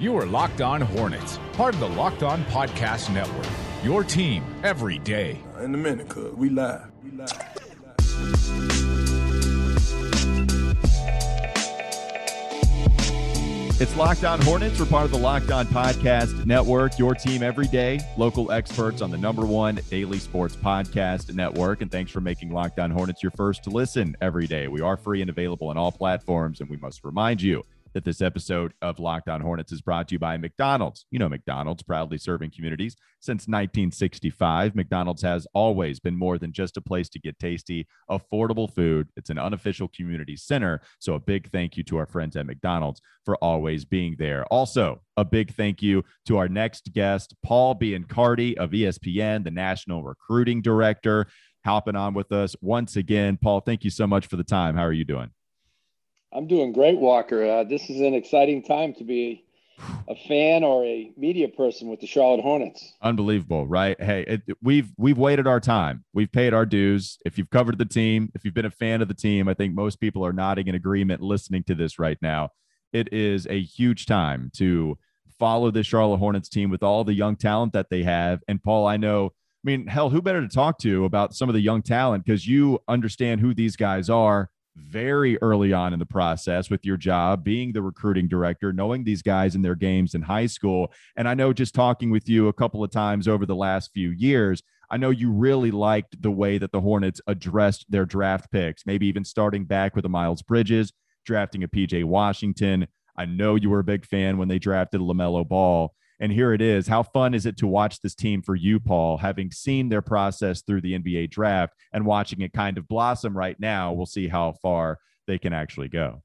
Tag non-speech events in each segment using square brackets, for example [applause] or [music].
You are Locked On Hornets, part of the Locked On Podcast Network. Your team every day. Uh, in a minute, cuz we live. We live. It's Locked On Hornets. We're part of the Locked On Podcast Network, your team every day, local experts on the number one daily sports podcast network. And thanks for making Locked On Hornets your first to listen every day. We are free and available on all platforms. And we must remind you that this episode of Locked On Hornets is brought to you by McDonald's. You know, McDonald's proudly serving communities since 1965. McDonald's has always been more than just a place to get tasty, affordable food. It's an unofficial community center. So, a big thank you to our friends at McDonald's for always being there. Also, a big thank you to our next guest, Paul Biancardi of ESPN, the national recruiting director, hopping on with us once again. Paul, thank you so much for the time. How are you doing? I'm doing great, Walker. Uh, this is an exciting time to be a fan or a media person with the Charlotte Hornets. Unbelievable, right? Hey, it, we've we've waited our time. We've paid our dues. If you've covered the team, if you've been a fan of the team, I think most people are nodding in agreement listening to this right now. It is a huge time to follow the Charlotte Hornets team with all the young talent that they have. And Paul, I know I mean, hell, who better to talk to about some of the young talent because you understand who these guys are very early on in the process with your job, being the recruiting director, knowing these guys in their games in high school. And I know just talking with you a couple of times over the last few years, I know you really liked the way that the Hornets addressed their draft picks, maybe even starting back with a Miles Bridges, drafting a PJ Washington. I know you were a big fan when they drafted LaMelo Ball. And here it is. How fun is it to watch this team for you, Paul, having seen their process through the NBA draft and watching it kind of blossom right now? We'll see how far they can actually go.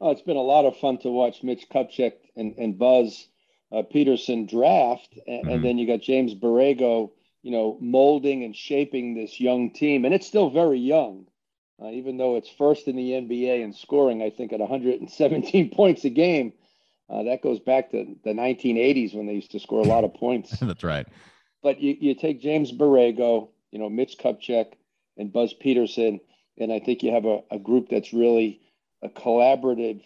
Oh, it's been a lot of fun to watch Mitch Kupchak and, and Buzz uh, Peterson draft. And, mm-hmm. and, then you got James Borrego, you know, molding and shaping this young team. And it's still very young. Uh, even though it's first in the NBA in scoring, I think at 117 [laughs] points a game, uh, that goes back to the 1980s when they used to score a lot of [laughs] points. That's right. But you, you take James Borrego, you know, Mitch Kupchak, and Buzz Peterson, and I think you have a, a group that's really a collaborative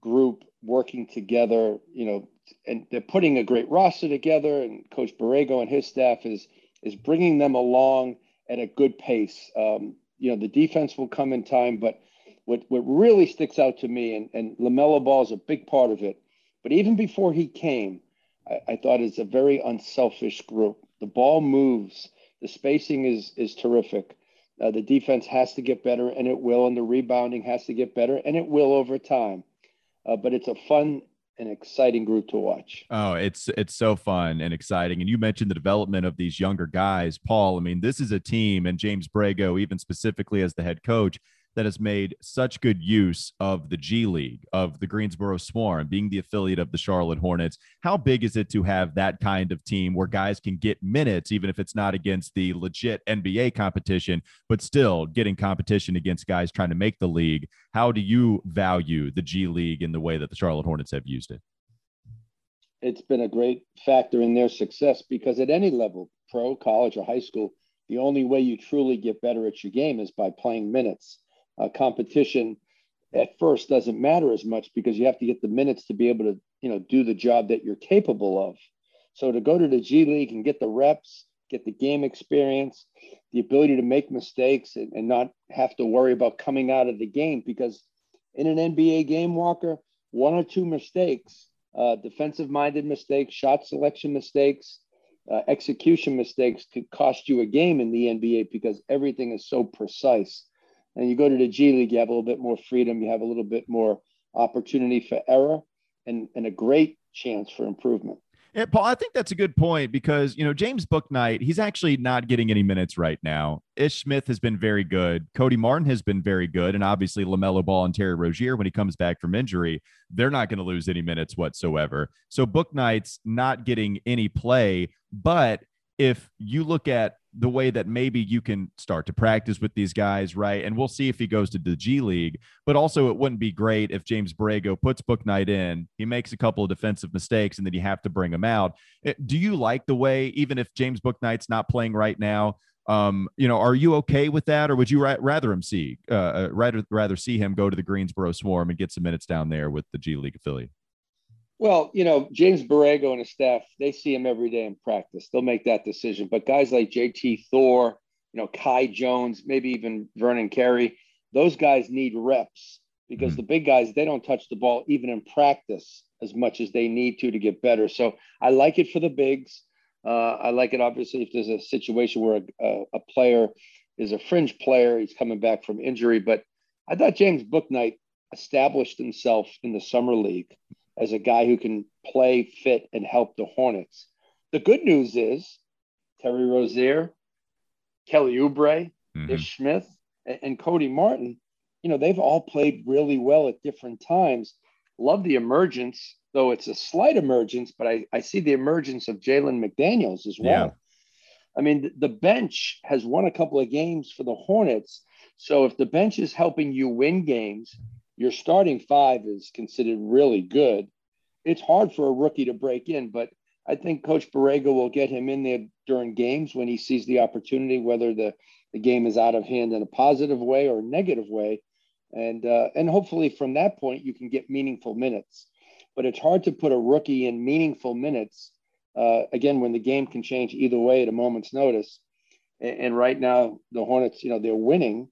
group working together, you know, and they're putting a great roster together. And Coach Borrego and his staff is is bringing them along at a good pace. Um, you know, the defense will come in time, but what what really sticks out to me, and, and LaMelo Ball is a big part of it, but even before he came, I, I thought it's a very unselfish group. The ball moves, the spacing is is terrific. Uh, the defense has to get better, and it will, and the rebounding has to get better, and it will over time. Uh, but it's a fun and exciting group to watch. Oh, it's it's so fun and exciting. And you mentioned the development of these younger guys, Paul. I mean, this is a team, and James Borrego, even specifically as the head coach, that has made such good use of the G League, of the Greensboro Swarm, being the affiliate of the Charlotte Hornets. How big is it to have that kind of team where guys can get minutes, even if it's not against the legit NBA competition, but still getting competition against guys trying to make the league? How do you value the G League in the way that the Charlotte Hornets have used it? It's been a great factor in their success because at any level, pro, college, or high school, the only way you truly get better at your game is by playing minutes uh, competition at first doesn't matter as much because you have to get the minutes to be able to you know do the job that you're capable of. So to go to the g league and get the reps get the game experience the ability to make mistakes and, and not have to worry about coming out of the game because in an nba game walker one or two mistakes uh, defensive minded mistakes shot selection mistakes uh, execution mistakes could cost you a game in the nba because everything is so precise and you go to the G League, you have a little bit more freedom, you have a little bit more opportunity for error and, and a great chance for improvement. Yeah, Paul, I think that's a good point because, you know, James Bouknight, he's actually not getting any minutes right now. Ish Smith has been very good. Cody Martin has been very good. And obviously, LaMelo Ball and Terry Rozier, when he comes back from injury, they're not going to lose any minutes whatsoever. So Bouknight's not getting any play. But if you look at the way that maybe you can start to practice with these guys, right? And we'll see if he goes to the G League. But also, it wouldn't be great if James Borrego puts Bouknight in, he makes a couple of defensive mistakes, and then you have to bring him out. Eh, do you like the way, even if James Bouknight's not playing right now, um, you know, are you okay with that, or would you ra- rather him see, uh, uh, rather rather see him go to the Greensboro Swarm and get some minutes down there with the G League affiliate? Well, you know, James Borrego and his staff, they see him every day in practice. They'll make that decision. But guys like JT Thor, you know, Kai Jones, maybe even Vernon Carey, those guys need reps because mm-hmm. the big guys, they don't touch the ball even in practice as much as they need to to get better. So I like it for the bigs. Uh, I like it obviously if there's a situation where a, a, a, player is a fringe player, he's coming back from injury. But I thought James Bouknight established himself in the summer league as a guy who can play, fit, and help the Hornets. The good news is Terry Rozier, Kelly Oubre, mm-hmm. Ish Smith, and, and Cody Martin. You know, they've all played really well at different times. Love the emergence, though it's a slight emergence, but I, I see the emergence of Jalen McDaniels as well. Yeah. I mean, the bench has won a couple of games for the Hornets. So if the bench is helping you win games, your starting five is considered really good. It's hard for a rookie to break in, but I think Coach Borrego will get him in there during games when he sees the opportunity, whether the, the game is out of hand in a positive way or negative way. And, uh, and hopefully from that point, you can get meaningful minutes. But it's hard to put a rookie in meaningful minutes, uh, again, when the game can change either way at a moment's notice. And, and right now, the Hornets, you know, they're winning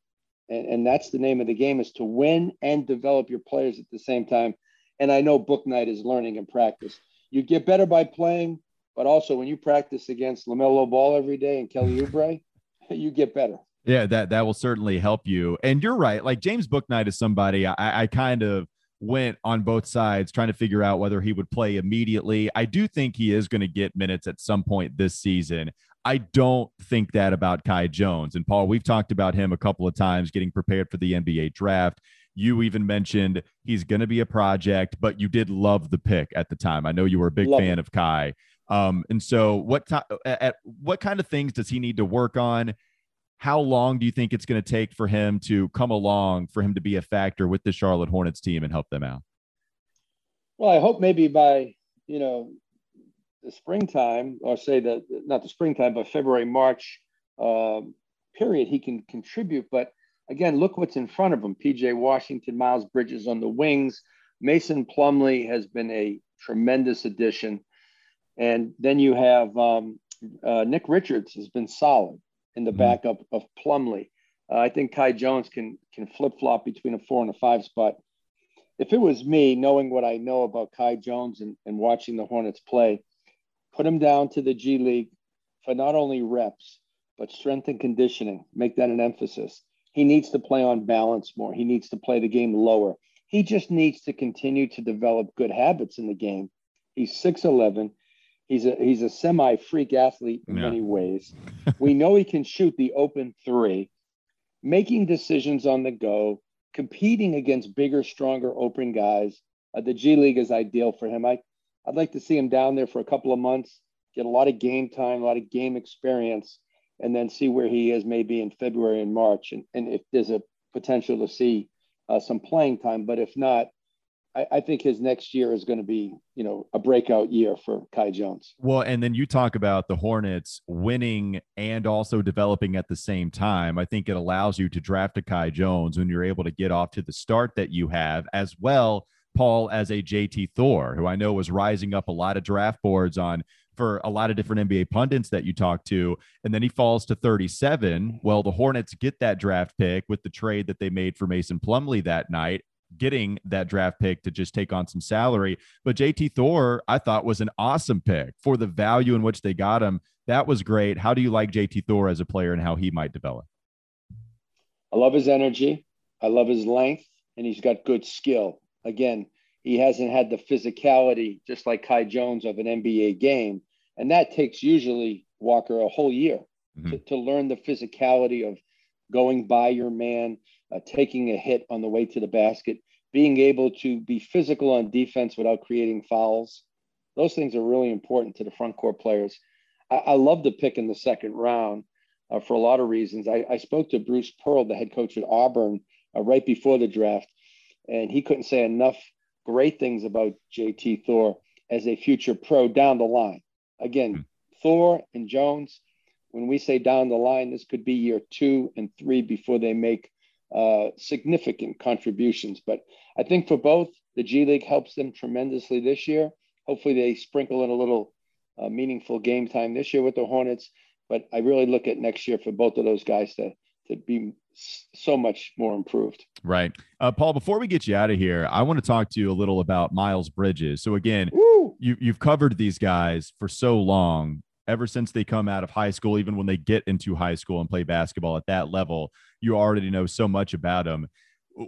and, and that's the name of the game is to win and develop your players at the same time. And I know Bouknight is learning and practice. You get better by playing, but also when you practice against LaMelo Ball every day and Kelly Oubre, [laughs] you get better. Yeah, that that will certainly help you. And you're right. Like James Bouknight is somebody I, I kind of went on both sides trying to figure out whether he would play immediately. I do think he is going to get minutes at some point this season. I don't think that about Kai Jones. And Paul, we've talked about him a couple of times getting prepared for the NBA draft. You even mentioned he's going to be a project, but you did love the pick at the time. I know you were a big love fan it. of Kai. Um, and so, what t- at what kind of things does he need to work on? How long do you think it's going to take for him to come along, for him to be a factor with the Charlotte Hornets team and help them out? Well, I hope maybe by you know the springtime, or say that not the springtime, but February, March uh, period, he can contribute. But again, look what's in front of him PJ Washington, Miles Bridges on the wings. Mason Plumlee has been a tremendous addition. And then you have um, uh, Nick Richards has been solid in the mm-hmm. backup of Plumlee. Uh, I think Kai Jones can can flip flop between a four and a five spot. If it was me, knowing what I know about Kai Jones and, and watching the Hornets play, put him down to the G League for not only reps, but strength and conditioning. Make that an emphasis. He needs to play on balance more. He needs to play the game lower. He just needs to continue to develop good habits in the game. He's 6'11. He's a he's a semi-freak athlete in yeah. many ways. we know he can shoot the open three, making decisions on the go, competing against bigger, stronger open guys. Uh, the G League is ideal for him. I I'd like to see him down there for a couple of months, get a lot of game time, a lot of game experience, and then see where he is maybe in February and March, and, and if there's a potential to see uh, some playing time. But if not, I, I think his next year is going to be, you know, a breakout year for Kai Jones. Well, and then you talk about the Hornets winning and also developing at the same time. I think it allows you to draft a Kai Jones when you're able to get off to the start that you have, as well Paul as a JT Thor, who I know was rising up a lot of draft boards on for a lot of different NBA pundits that you talk to. And then he falls to 37. Well, the Hornets get that draft pick with the trade that they made for Mason Plumlee that night, getting that draft pick to just take on some salary. But JT Thor, I thought was an awesome pick for the value in which they got him. That was great. How do you like JT Thor as a player and how he might develop? I love his energy. I love his length, and he's got good skill again, he hasn't had the physicality, just like Kai Jones, of an NBA game. And that takes usually, Walker, a whole year mm-hmm. to, to, learn the physicality of going by your man, uh, taking a hit on the way to the basket, being able to be physical on defense without creating fouls. Those things are really important to the front court players. I, I love the pick in the second round uh, for a lot of reasons. I, I, spoke to Bruce Pearl, the head coach at Auburn, uh, right before the draft, and he couldn't say enough great things about JT Thor as a future pro down the line. Again, mm-hmm. Thor and Jones, when we say down the line, this could be year two and three before they make uh, significant contributions. But I think for both, The G League helps them tremendously this year. Hopefully, they sprinkle in a little uh, meaningful game time this year with the Hornets. But I really look at next year for both of those guys to to be so much more improved. Right. Uh, Paul, before we get you out of here, I want to talk to you a little about Miles Bridges. So, again, you, you've covered these guys for so long, ever since they come out of high school, even when they get into high school and play basketball at that level, you already know so much about them.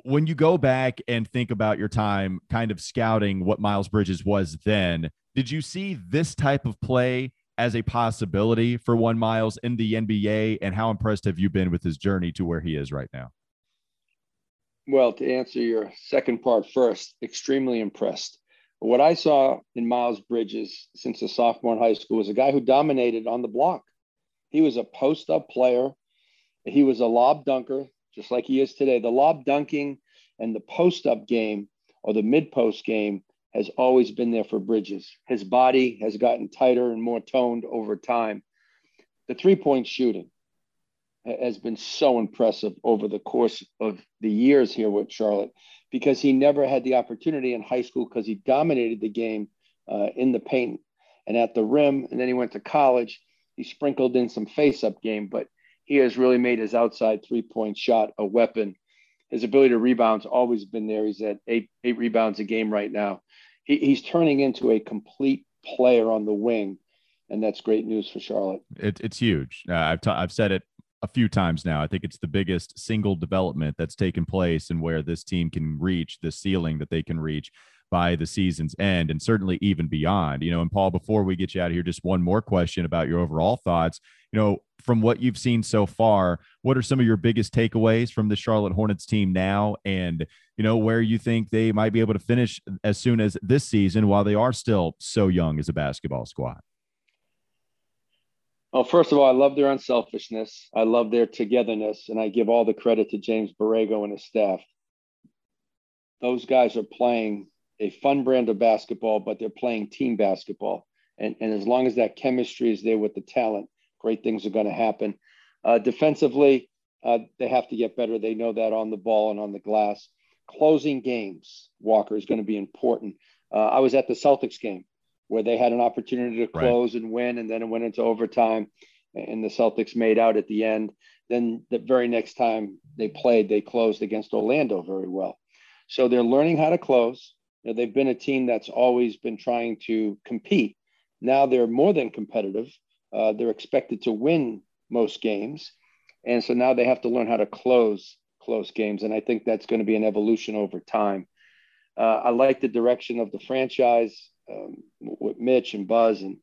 When you go back and think about your time kind of scouting what Miles Bridges was then, did you see this type of play as a possibility for one Miles in the NBA? And how impressed have you been with his journey to where he is right now? Well, to answer your second part first, extremely impressed. What I saw in Miles Bridges since a sophomore in high school was a guy who dominated on the block. He was a post up player. He was a lob dunker, just like he is today. The lob dunking and the post up game or the mid post game has always been there for Bridges. His body has gotten tighter and more toned over time. The three point shooting has been so impressive over the course of the years here with Charlotte because he never had the opportunity in high school because he dominated the game uh, in the paint and at the rim. And then he went to college. He sprinkled in some face up game, but he has really made his outside three point shot a weapon. His ability to rebound's always been there. He's at eight, eight rebounds a game right now he, he's turning into a complete player on the wing, and that's great news for Charlotte. It, it's huge. Uh, I've I've said it a few times now. I think it's the biggest single development that's taken place and where this team can reach the ceiling that they can reach by the season's end and certainly even beyond. You know, and Paul, before we get you out of here, just one more question about your overall thoughts. You know, from what you've seen so far, what are some of your biggest takeaways from the Charlotte Hornets team now? And, you know, where you think they might be able to finish as soon as this season while they are still so young as a basketball squad? Well, first of all, I love their unselfishness. I love their togetherness, and I give all the credit to James Borrego and his staff. Those guys are playing a fun brand of basketball, but they're playing team basketball. And, and as long as that chemistry is there with the talent, great things are going to happen. Uh, defensively, uh, they have to get better. They know that on the ball and on the glass. Closing games, Walker, is going to be important. Uh, I was at the Celtics game where they had an opportunity to close right. and win, and then it went into overtime, and the Celtics made out at the end. Then the very next time they played, they closed against Orlando very well. So they're learning how to close. You know, they've been a team that's always been trying to compete. Now they're more than competitive. Uh, they're expected to win most games, and so now they have to learn how to close close games. And I think that's going to be an evolution over time. Uh, I like the direction of the franchise um, with Mitch and Buzz and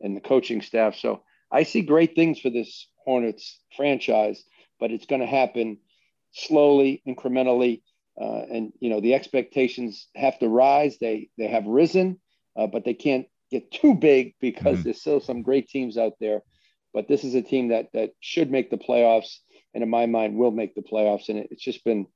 and the coaching staff. So I see great things for this Hornets franchise, but it's going to happen slowly, incrementally, uh, and you know the expectations have to rise. They they have risen, uh, but they can't get too big because mm-hmm. there's still some great teams out there. But this is a team that that should make the playoffs, and in my mind, will make the playoffs. And it, it's just been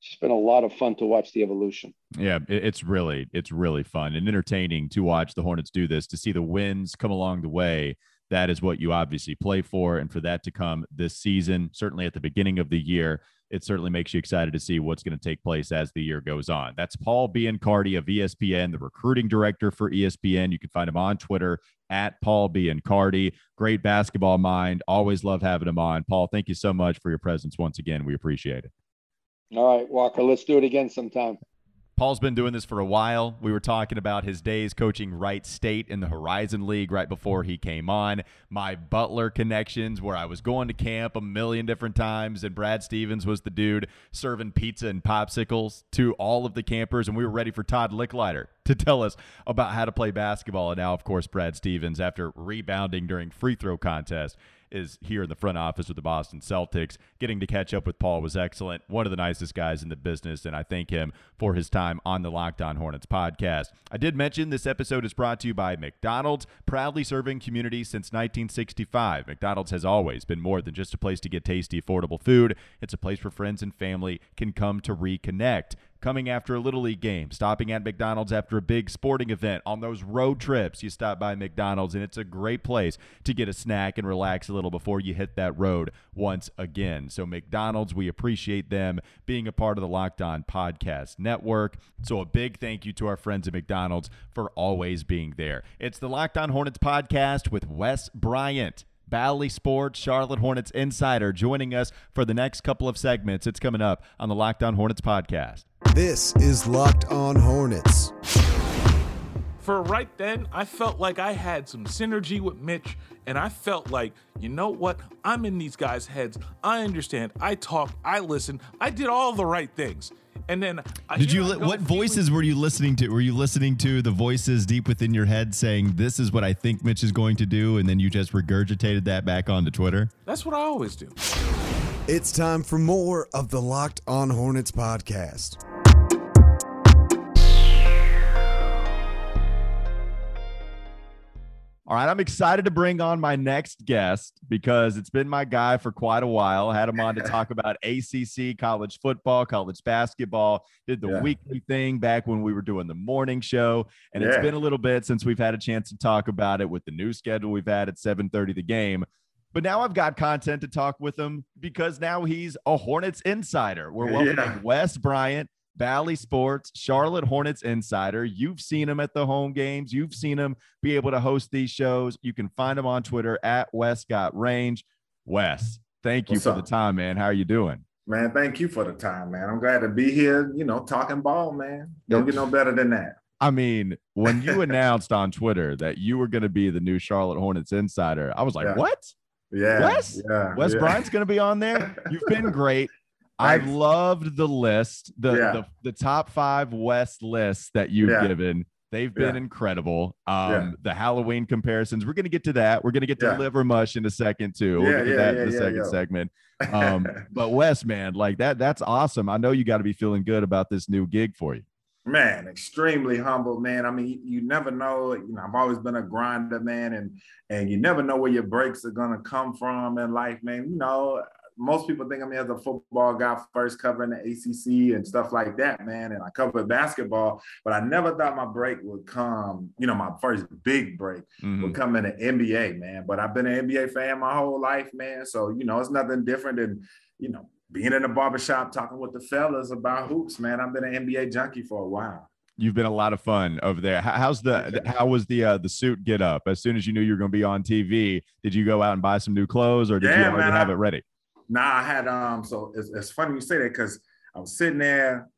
it's just been a lot of fun to watch the evolution. Yeah, it's really it's really fun and entertaining to watch the Hornets do this. To see the wins come along the way, that is what you obviously play for, and for that to come this season, certainly at the beginning of the year it certainly makes you excited to see what's going to take place as the year goes on. That's Paul Biancardi of ESPN, the recruiting director for ESPN. You can find him on Twitter at Paul Biancardi. Great basketball mind. Always love having him on. Paul, thank you so much for your presence once again. We appreciate it. All right, Walker, let's do it again sometime. Paul's been doing this for a while. We were talking about his days coaching Wright State in the Horizon League right before he came on. My Butler connections, where I was going to camp a million different times, and Brad Stevens was the dude serving pizza and popsicles to all of the campers, and we were ready for Todd Lickliter to tell us about how to play basketball. And now, of course, Brad Stevens, after rebounding during free throw contest, is here in the front office with the Boston Celtics. Getting to catch up with Paul was excellent. One of the nicest guys in the business, and I thank him for his time on the Locked On Hornets podcast. I did mention this episode is brought to you by McDonald's, proudly serving communities since 1965. McDonald's has always been more than just a place to get tasty, affordable food. It's a place where friends and family can come to reconnect. Coming after a Little League game, stopping at McDonald's after a big sporting event. On those road trips, you stop by McDonald's, and it's a great place to get a snack and relax a little before you hit that road once again. So, McDonald's, we appreciate them being a part of the Locked On Podcast Network. So, a big thank you to our friends at McDonald's for always being there. It's the Locked On Hornets podcast with Wes Bryant. Bally Sports, Charlotte Hornets insider, joining us for the next couple of segments. It's coming up on the Locked On Hornets podcast. This is Locked On Hornets. For right then, I felt like I had some synergy with Mitch, and I felt like, you know what? I'm in these guys' heads. I understand. I talk. I listen. I did all the right things. And then did you? Li- what voices were you listening to? Were you listening to the voices deep within your head saying, "This is what I think Mitch is going to do," and then you just regurgitated that back onto Twitter? That's what I always do. It's time for more of the Locked On Hornets podcast. All right, I'm excited to bring on my next guest because it's been my guy for quite a while. Had him on to talk [laughs] about ACC, college football, college basketball. Did the yeah. weekly thing back when we were doing the morning show, and yeah. it's been a little bit since we've had a chance to talk about it with the new schedule we've had at 7:30 the game. But now I've got content to talk with him because now he's a Hornets insider. We're [laughs] welcoming yeah. Wes Bryant Bally Sports, Charlotte Hornets insider. You've seen him at the home games. You've seen him be able to host these shows. You can find him on Twitter at Wes Got Range. Wes, thank you What's for up? the time, man. How are you doing? Man, thank you for the time, man. I'm glad to be here, you know, talking ball, man. Don't get no better than that. I mean, when you [laughs] announced on Twitter that you were going to be the new Charlotte Hornets insider, I was like, yeah. what? Yeah. Wes? Yeah, Wes yeah. Bryant's going to be on there. You've been [laughs] great. I've loved the list, the, yeah. the the top five West lists that you've yeah. given. They've been yeah. incredible. Um, the Halloween comparisons. We're gonna get to that. We're gonna get to liver mush in a second too. We'll get to that in the second segment. [laughs] Um, but Wes, man, like that, that's awesome. I know you got to be feeling good about this new gig for you. Man, extremely humble, man. I mean, you, you never know. You know, I've always been a grinder, man, and and you never know where your breaks are gonna come from in life, man. You know, most people think of me as a football guy first covering the ACC and stuff like that, man. And I covered basketball, but I never thought my break would come, you know, my first big break mm-hmm. would come in the NBA, man. But I've been an NBA fan my whole life, man. So, you know, it's nothing different than, you know, being in the barbershop talking with the fellas about hoops, man. I've been an NBA junkie for a while you've been a lot of fun over there. How's the how was the uh, the suit get up? As soon as you knew you were going to be on TV, did you go out and buy some new clothes, or did yeah, you already man, have I, it ready? Now I had um. So it's, it's funny you say that because I was sitting there.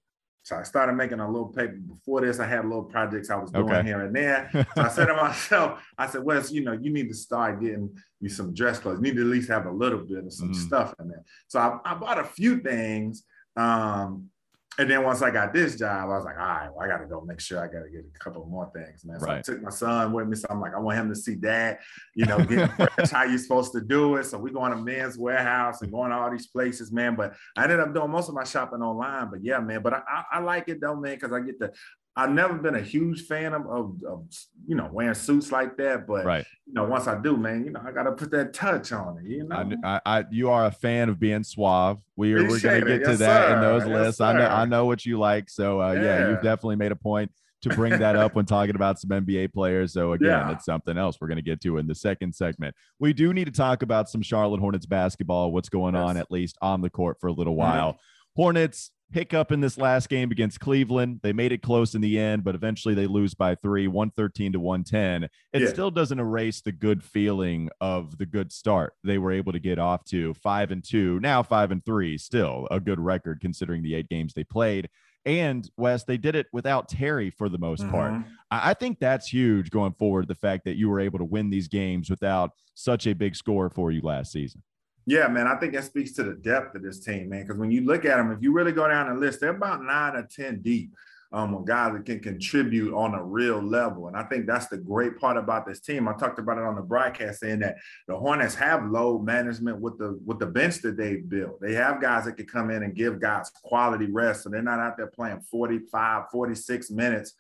So I started making a little paper. Before this, I had little projects I was doing okay. here and there. [laughs] So I said to myself, I said, Wes, you know, you need to start getting you some dress clothes. You need to at least have a little bit of some mm. stuff in there. So I, I bought a few things. Um, and then once I got this job, I was like, all right, well, I got to go make sure I got to get a couple more things, man. So right. I took my son with me. So I'm like, I want him to see dad, you know, get [laughs] how you're supposed to do it. So we going to Men's warehouse and going to all these places, man. But I ended up doing most of my shopping online. But yeah, man. But I, I, I like it though, man, because I get to I've never been a huge fan of, of, of, you know wearing suits like that, but right. you know once I do, man, you know I got to put that touch on it. You know, I, I, you are a fan of being suave. We are, we're gonna get to that sir. in those yes, lists. Sir. I know I know what you like, so uh, yeah. yeah. you've definitely made a point to bring that up when talking about some NBA players. So [laughs] again, yeah. it's something else we're going to get to in the second segment. We do need to talk about some Charlotte Hornets basketball. What's going yes. on at least on the court for a little mm-hmm. while. Mm-hmm. Hornets hiccup in this last game against Cleveland. They made it close in the end, but eventually they lose by three, 113 to 110. It yeah. still doesn't erase the good feeling of the good start they were able to get off to five and two, now five and three, still a good record considering the eight games they played. And Wes, they did it without Terry for the most mm-hmm. part. I think that's huge going forward. The fact that you were able to win these games without such a big score for you last season. Yeah, man, I think that speaks to the depth of this team, man. Because when you look at them, if you really go down the list, they're about nine or ten deep. Um, guys that can contribute on a real level, and I think that's the great part about this team. I talked about it on the broadcast, saying that the Hornets have low management with the with the bench that they've built. They have guys that can come in and give guys quality rest, so they're not out there playing 45, 46 minutes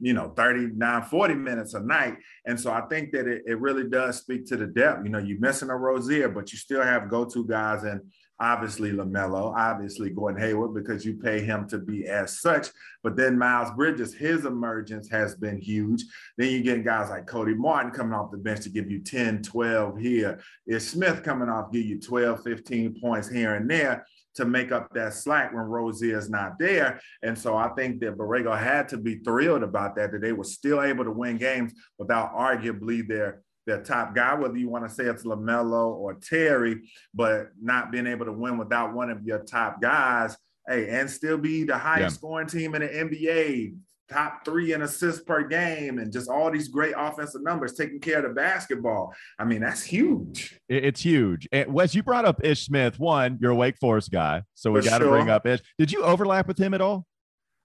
you know, 39, 40 minutes a night. And so I think that it, it really does speak to the depth. You know, you're missing a Rozier, but you still have go-to guys and obviously LaMelo, obviously Gordon Hayward, because you pay him to be as such. But then Miles Bridges, his emergence has been huge. Then you get guys like Cody Martin coming off the bench to give you 10, 12 here. Ish Smith coming off, give you 12, 15 points here and there to make up that slack when Rozier is not there. And so I think that Borrego had to be thrilled about that, that they were still able to win games without arguably their their top guy, whether you want to say it's LaMelo or Terry, but not being able to win without one of your top guys, hey, and still be the highest yeah. scoring team in the NBA, top three in assists per game, and just all these great offensive numbers, taking care of the basketball. I mean, that's huge. It's huge. And Wes, you brought up Ish Smith. One, you're a Wake Forest guy, so we got to sure. bring up Ish. Did you overlap with him at all?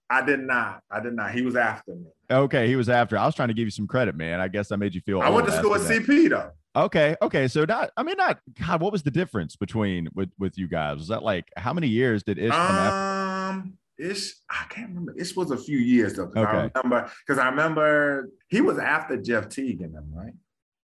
I did not. I did not. He was after me. Okay, he was after. I was trying to give you some credit, man. I guess I made you feel. I went to school at CP though. Okay, okay. So not. I mean, not. God, what was the difference between with with you guys? Was that like how many years did Ish come um, after? Ish, I can't remember. Ish was a few years though. Okay. I remember because I remember he was after Jeff Teague and them, right?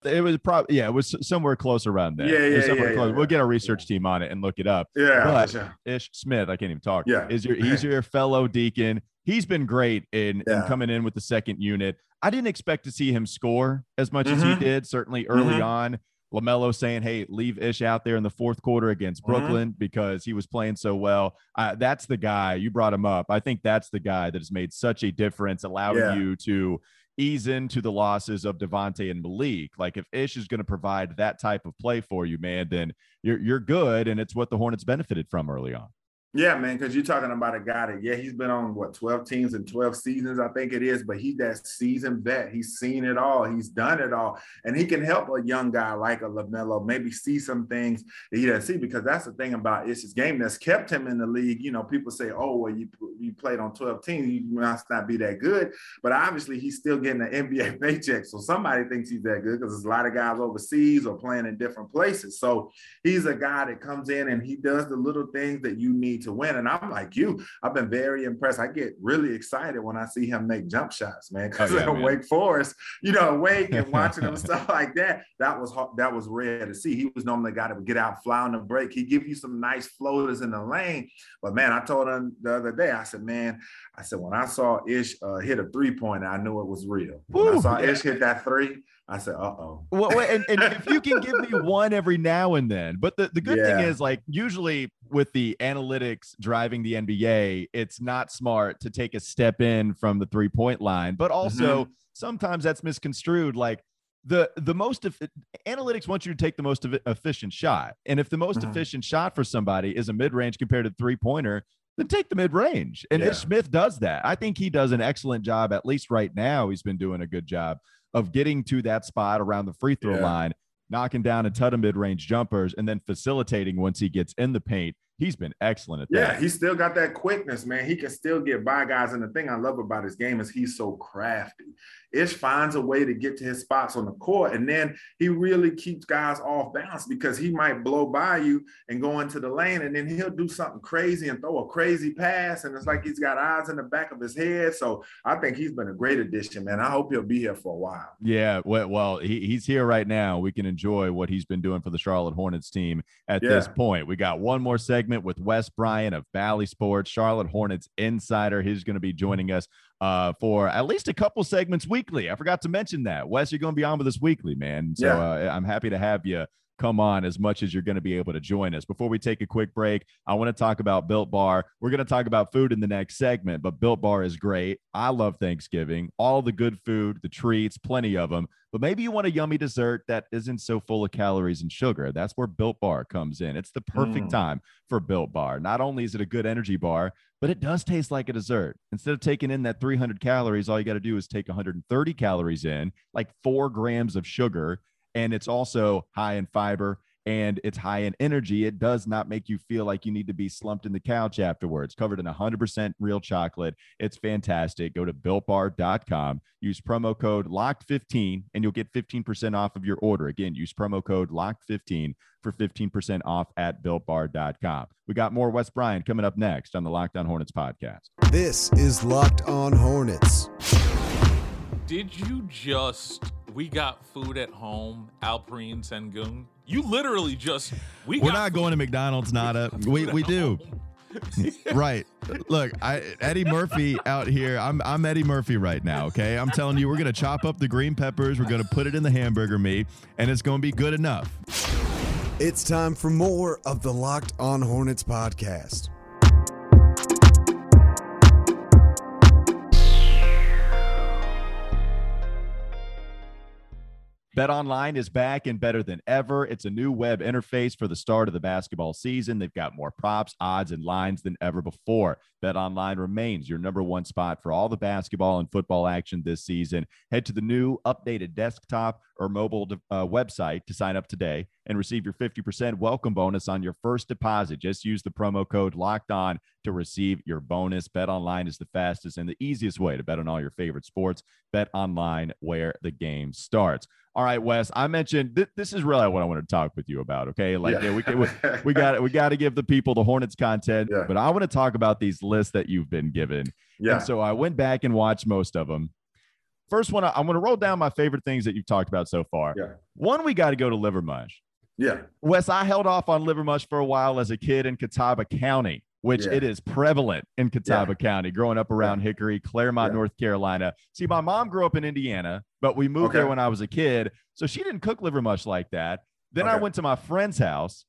It was probably yeah, it was somewhere close around there. Yeah, yeah, yeah, yeah, We'll get a research team on it and look it up. Yeah, but sure. Ish Smith, I can't even talk. Yeah, is your he's your fellow deacon. He's been great in, yeah. in coming in with the second unit. I didn't expect to see him score as much mm-hmm. as he mm-hmm. did. Certainly early mm-hmm. on, LaMelo saying, "Hey, leave Ish out there in the fourth quarter against mm-hmm. Brooklyn mm-hmm. because he was playing so well." Uh, that's the guy you brought him up. I think that's the guy that has made such a difference, allowing yeah. you to ease into the losses of Devonte and Malik. Like if Ish is going to provide that type of play for you, man, then you're you're good, and it's what the Hornets benefited from early on. Yeah, man, because you're talking about a guy that, yeah, he's been on what 12 teams and 12 seasons, I think it is, but he's that seasoned vet. He's seen it all, he's done it all, and he can help a young guy like a LaMelo maybe see some things that he doesn't see because that's the thing about it's his game that's kept him in the league. You know, people say, oh, well, you you played on 12 teams, you must not be that good, but obviously he's still getting an [laughs] NBA paycheck, so somebody thinks he's that good because there's a lot of guys overseas or playing in different places. So he's a guy that comes in and he does the little things that you need to win. And I'm like you, I've been very impressed. I get really excited when I see him make jump shots, man. Because oh, yeah, Wake Forest, you know, Wake and [laughs] watching him stuff like that, that was that was rare to see. He was normally a guy that would get out, fly on the break. He give you some nice floaters in the lane. But man, I told him the other day, I said, man, I said when I saw Ish uh, hit a three pointer, I knew it was real. Ooh, I saw yeah. Ish hit that three, I said, uh oh. Well, and, and if you can give me [laughs] one every now and then, but the, the good yeah. thing is, like, usually with the analytics driving the NBA, it's not smart to take a step in from the three point line, but also mm-hmm. sometimes that's misconstrued. Like, the the most of analytics wants you to take the most efficient shot and if the most mm-hmm. efficient shot for somebody is a mid-range compared to three pointer then take the mid-range and yeah. smith does that i think he does an excellent job at least right now he's been doing a good job of getting to that spot around the free throw yeah. line, knocking down a ton of mid range jumpers, and then facilitating once he gets in the paint he's been excellent at that. Yeah, he's still got that quickness, man. He can still get by guys. And the thing I love about his game is he's so crafty. Ish finds a way to get to his spots on the court, and then he really keeps guys off balance because he might blow by you and go into the lane, and then he'll do something crazy and throw a crazy pass, and it's like he's got eyes in the back of his head. So I think he's been a great addition, man. I hope he'll be here for a while. Yeah, well, well he, he's here right now. We can enjoy what he's been doing for the Charlotte Hornets team at yeah. this point. We got one more segment segment with Wes Bryant of Bally Sports, Charlotte Hornets insider. He's going to be joining us uh, for at least a couple segments weekly. I forgot to mention that. Wes, you're going to be on with us weekly, man. So yeah. uh, I'm happy to have you come on as much as you're going to be able to join us. Before we take a quick break, I want to talk about Built Bar. We're going to talk about food in the next segment, but Built Bar is great. I love Thanksgiving, all the good food, the treats, plenty of them. But maybe you want a yummy dessert that isn't so full of calories and sugar. That's where Built Bar comes in. It's the perfect mm. time for Built Bar. Not only is it a good energy bar, but it does taste like a dessert. Instead of taking in that 300 calories, all you got to do is take 130 calories in, like four grams of sugar, and it's also high in fiber and it's high in energy. It does not make you feel like you need to be slumped in the couch afterwards. Covered in 100% real chocolate. It's fantastic. Go to builtbar.com, use promo code LOCKED15, and you'll get 15% off of your order. Again, use promo code LOCKED15 for 15% off at builtbar.com. We got more Wes Bryant coming up next on the Locked On Hornets podcast. This is Locked On Hornets. did you just we got food at home, Alperen Sengun? You literally just we We're not going to McDonald's, Nada. We we do. [laughs] right. Look, I Eddie Murphy out here. I'm I'm Eddie Murphy right now, okay? I'm telling you, we're gonna chop up the green peppers, we're gonna put it in the hamburger meat, and it's gonna be good enough. It's time for more of the Locked On Hornets podcast. Bet Online is back and better than ever. It's a new web interface for the start of the basketball season. They've got more props, odds, and lines than ever before. Bet Online remains your number one spot for all the basketball and football action this season. Head to the new updated desktop or mobile uh, website to sign up today and receive your 50% welcome bonus on your first deposit. Just use the promo code locked on to receive your bonus. Bet online is the fastest and the easiest way to bet on all your favorite sports. Bet online where the game starts. All right, Wes. I mentioned th- this is really what I want to talk with you about. Okay, like yeah. Yeah, we, we, we got we got to give the people the Hornets content, yeah. but I want to talk about these lists that you've been given. Yeah. And so I went back and watched most of them. First one, I'm going to roll down my favorite things that you've talked about so far. Yeah. One, we got to go to liver mush. Yeah. Wes, I held off on liver mush for a while as a kid in Catawba County, which yeah. it is prevalent in Catawba yeah. County, growing up around Hickory, Claremont, North Carolina. See, my mom grew up in Indiana, but we moved okay. there when I was a kid. So she didn't cook liver mush like that. Then okay. I went to my friend's house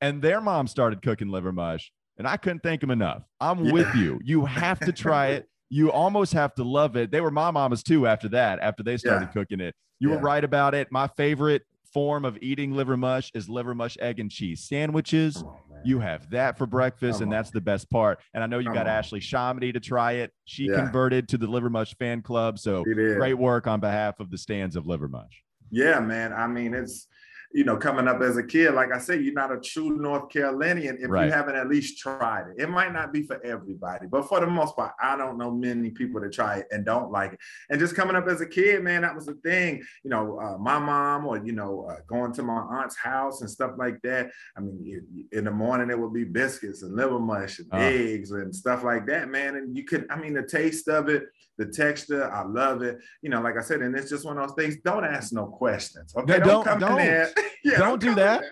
and their mom started cooking liver mush. And I couldn't thank them enough. I'm with you. You have to try it. [laughs] You almost have to love it. They were my mamas too after that, after they started cooking it. You were right about it. My favorite form of eating liver mush is liver mush egg and cheese sandwiches. You have that for breakfast, Come and on. that's the best part. And I know you Come got on. Ashley ShahAhmadi to try it. She yeah. converted to the liver mush fan club. So great work on behalf of the stands of liver mush. Yeah, man. I mean, it's you know, coming up as a kid, like I said, you're not a true North Carolinian if right. you haven't at least tried it. It might not be for everybody, but for the most part, I don't know many people that try it and don't like it. And just coming up as a kid, man, that was the thing. You know, uh, my mom or you know, uh, going to my aunt's house and stuff like that. I mean, in the morning it would be biscuits and liver mush and uh. eggs and stuff like that, man. And you could, I mean, the taste of it the texture. I love it. You know, like I said, and it's just one of those things. Don't ask no questions. Okay, don't, don't, come don't. in there. [laughs] [laughs] yeah, don't, don't do that.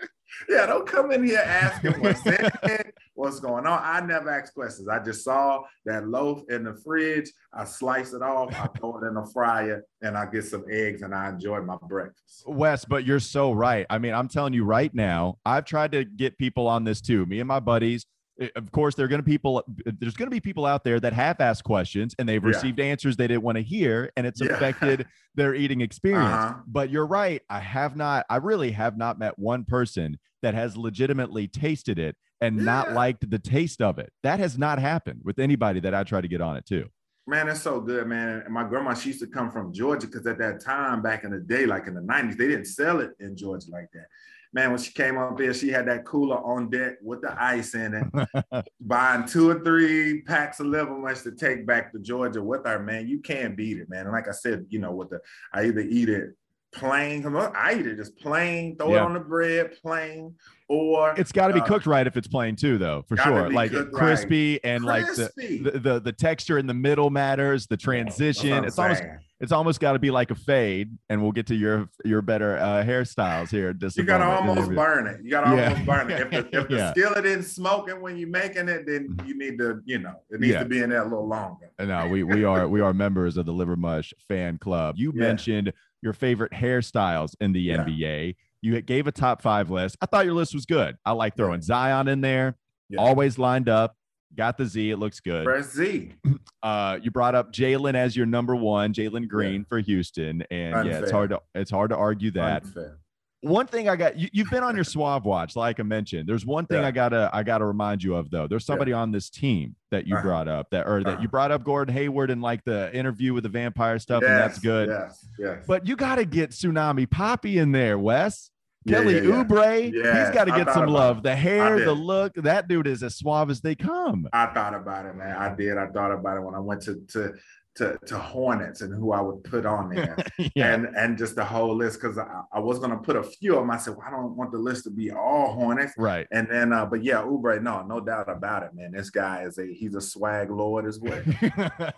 Yeah, don't come in here asking what's in [laughs] what's going on. I never ask questions. I just saw that loaf in the fridge. I slice it off. I throw it in the fryer, and I get some eggs, and I enjoy my breakfast. Wes, but you're so right. I mean, I'm telling you right now. I've tried to get people on this too. Me and my buddies of course there are going to people there's going to be people out there that have asked questions and they've received yeah. answers they didn't want to hear and it's yeah. affected [laughs] their eating experience uh-huh. but you're right i have not i really have not met one person that has legitimately tasted it and yeah. not liked the taste of it that has not happened with anybody that i try to get on it too Man, it's so good, man. And my grandma, she used to come from Georgia because at that time, back in the day, like in the 90s, they didn't sell it in Georgia like that man, when she came up here, she had that cooler on deck with the ice in it, [laughs] buying two or three packs of liver mush to take back to Georgia with her, man. You can't beat it, man. And like I said, you know, with the I either eat it plain, Come on, I eat it just plain, throw yeah. it on the bread, plain, or it's got to be uh, cooked right if it's plain too, though, for sure. Like crispy right. and crispy. like the, the, the the texture in the middle matters, the transition. It's saying. almost it's almost got to be like a fade, and we'll get to your your better uh, hairstyles here. you gotta almost burn it. You gotta yeah. almost burn it. If the, if the [laughs] yeah. skillet isn't smoking when you're making it, then mm-hmm. you need to, you know, it needs yeah. to be in there a little longer. No, we we are we are members of the Liver Mush fan club. You mentioned your favorite hairstyles in the NBA. You gave a top five list. I thought your list was good. I like throwing Zion in there. Always lined up. Got the Z. It looks good. Press Z. [clears throat] Uh, you brought up Jalen as your number one, Jalen Green yeah. for Houston, and Unfair. yeah, it's hard to it's hard to argue that. Unfair. One thing I got you, have been on your Suave watch, like I mentioned. There's one thing yeah. I gotta I gotta remind you of though. There's somebody yeah. on this team that you uh-huh. brought up that or that uh-huh. you brought up Gordon Hayward and like the interview with the vampire stuff, yes, and that's good. Yes, yes. But you gotta get Tsunami Papi in there, Wes. Kelly yeah, yeah, Oubre, yeah. he's got to get some love. The hair, the look, that dude is as suave as they come. I thought about it, man. I did. I thought about it when I went to to to, to Hornets and who I would put on there, [laughs] yeah. and and just the whole list because I, I, was gonna put a few of them. I said, well, I don't want the list to be all Hornets, right? And then, uh, but yeah, Oubre, no, no doubt about it, man. This guy is a he's a swag lord as well. [laughs] you know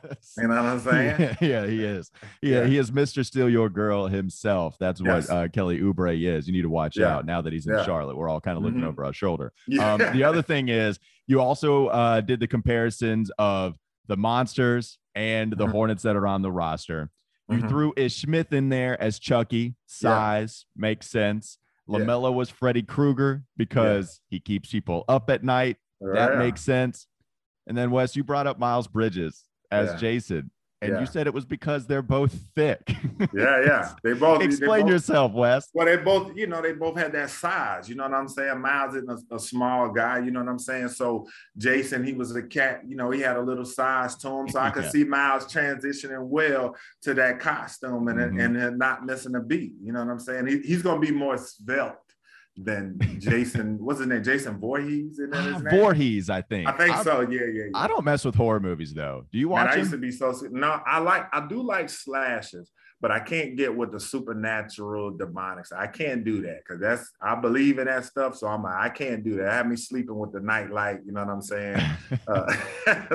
what I'm saying? [laughs] Yeah, yeah he is. Yeah, yeah, he is Mr. Steal Your Girl himself. That's what yes. uh, Kelly Oubre is. You need to watch out now that he's in Charlotte. We're all kind of looking mm-hmm. over our shoulder. Um, the other thing is, you also uh, did the comparisons of the monsters and the mm-hmm. Hornets that are on the roster. You mm-hmm. threw Ish Smith in there as Chucky. Size yeah. makes sense. LaMelo yeah. was Freddy Krueger because yeah. he keeps people up at night. That makes sense. And then Wes, you brought up Miles Bridges as Jason. And yeah. you said it was because they're both thick. yeah, yeah. [laughs] They both explain they both, yourself, Wes. Well, they both, you know, they both had that size. You know what I'm saying? Miles is a, a, small guy. You know what I'm saying? So Jason, he was a cat. You know, he had a little size to him, so I [laughs] could yeah. see Miles transitioning well to that costume and mm-hmm. and not missing a beat. You know what I'm saying? He, he's going to be more svelte than [laughs] Jason. what's his name? Jason Voorhees. Is his ah, name? Voorhees, I think. I think I, so. Yeah, yeah, yeah, I don't mess with horror movies though. Do you watch? Man, I used to be so. No, I like. I do like slashes but I can't get with the supernatural demonics. I can't do that because that's I believe in that stuff. So I'm like, I can't do that. Have me sleeping with the nightlight. You know what I'm saying? [laughs] Uh,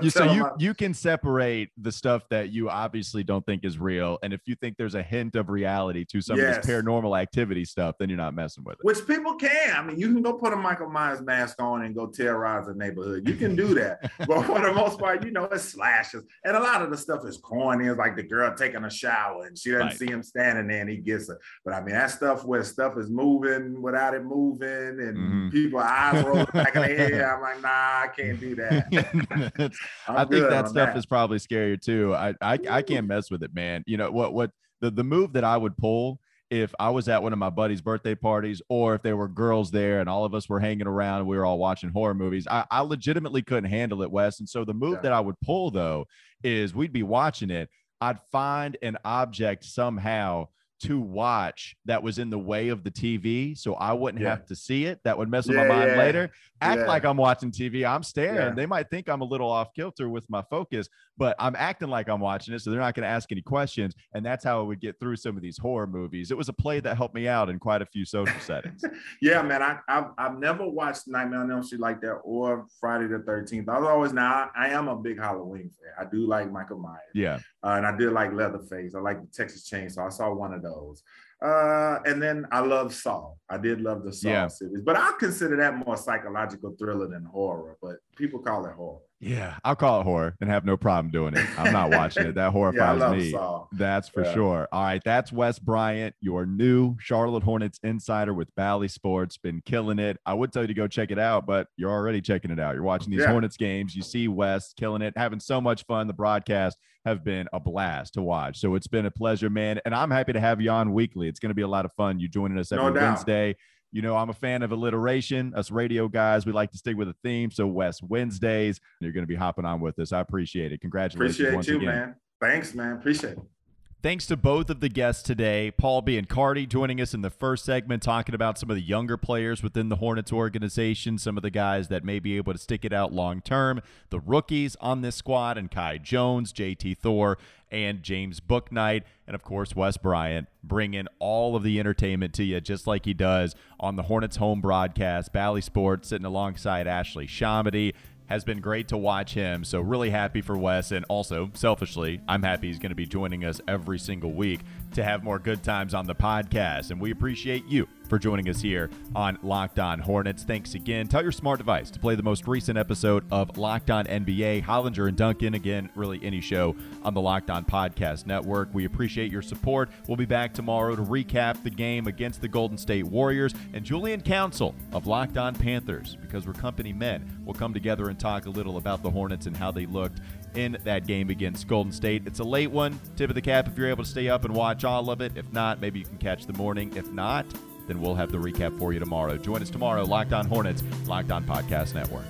so you you can separate the stuff that you obviously don't think is real, and if you think there's a hint of reality to some yes. of this paranormal activity stuff, then you're not messing with it. Which people can. I mean, you can go put a Michael Myers mask on and go terrorize the neighborhood. You can do that, [laughs] but for the most part, you know, it's slashes, and a lot of the stuff is corny. It's like the girl taking a shower and she right. see him standing there and he gets it. But I mean, that stuff where stuff is moving without it moving and mm-hmm. people eyes roll back in the head. I'm like, nah, I can't do that. [laughs] I think that stuff that. is probably scarier too. I, I I can't mess with it, man. You know what what the, the move that I would pull if I was at one of my buddies' birthday parties or if there were girls there and all of us were hanging around and we were all watching horror movies, I, I legitimately couldn't handle it, Wes. And so the move yeah. that I would pull though is we'd be watching it I'd find an object somehow to watch that was in the way of the TV so I wouldn't yeah. have to see it. That would mess with yeah, my mind yeah. later. Act like I'm watching TV. I'm staring. They might think I'm a little off kilter with my focus, but I'm acting like I'm watching it. So they're not going to ask any questions. And that's how I would get through some of these horror movies. It was a play that helped me out in quite a few social [laughs] settings. yeah, man. I, I've, I've never watched Nightmare on Elm Street like that or Friday the 13th. I was always now, I, I am a big Halloween fan. I do like Michael Myers. Yeah. Uh, and I did like Leatherface. I like the Texas Chainsaw. I saw one of those. Uh, and then I love Saw. I did love the Saw yeah. series, but I consider that more psychological thriller than horror. But people call it horror. Yeah, I'll call it horror and have no problem doing it. I'm not watching it. That [laughs] horrifies yeah, me. That's for yeah. sure. All right, that's Wes Bryant, your new Charlotte Hornets insider with Bally Sports. Been killing it. I would tell you to go check it out, but you're already checking it out. You're watching these yeah. Hornets games. You see Wes killing it, having so much fun. The broadcast have been a blast to watch. So it's been a pleasure, man. And I'm happy to have you on weekly. It's going to be a lot of fun. You joining us every no Wednesday. You know, I'm a fan of alliteration. Us radio guys, we like to stick with a theme. So Wes Wednesdays, you're going to be hopping on with us. I appreciate it. Congratulations appreciate you, again. man. Thanks, man. Appreciate it. Thanks to both of the guests today, Paul B and Biancardi joining us in the first segment, talking about some of the younger players within the Hornets organization, some of the guys that may be able to stick it out long term, the rookies on this squad, and Kai Jones, JT Thor, and James Bouknight, and of course Wes Bryant, bringing all of the entertainment to you, just like he does on the Hornets home broadcast. Bally Sports sitting alongside Ashley ShahAhmadi has been great to watch him. So, really happy for Wes. And also, selfishly, I'm happy he's going to be joining us every single week to have more good times on the podcast. And we appreciate you for joining us here on Locked On Hornets. Thanks again. Tell your smart device to play the most recent episode of Locked On NBA. Hollinger and Duncan, again, really any show on the Locked On Podcast Network. We appreciate your support. We'll be back tomorrow to recap the game against the Golden State Warriors. And Julian Council of Locked On Panthers, because we're company men, We'll come together and talk a little about the Hornets and how they looked in that game against Golden State. It's a late one. Tip of the cap if you're able to stay up and watch all of it. If not, maybe you can catch the morning. If not, then we'll have the recap for you tomorrow. Join us tomorrow, Locked On Hornets, Locked On Podcast Network.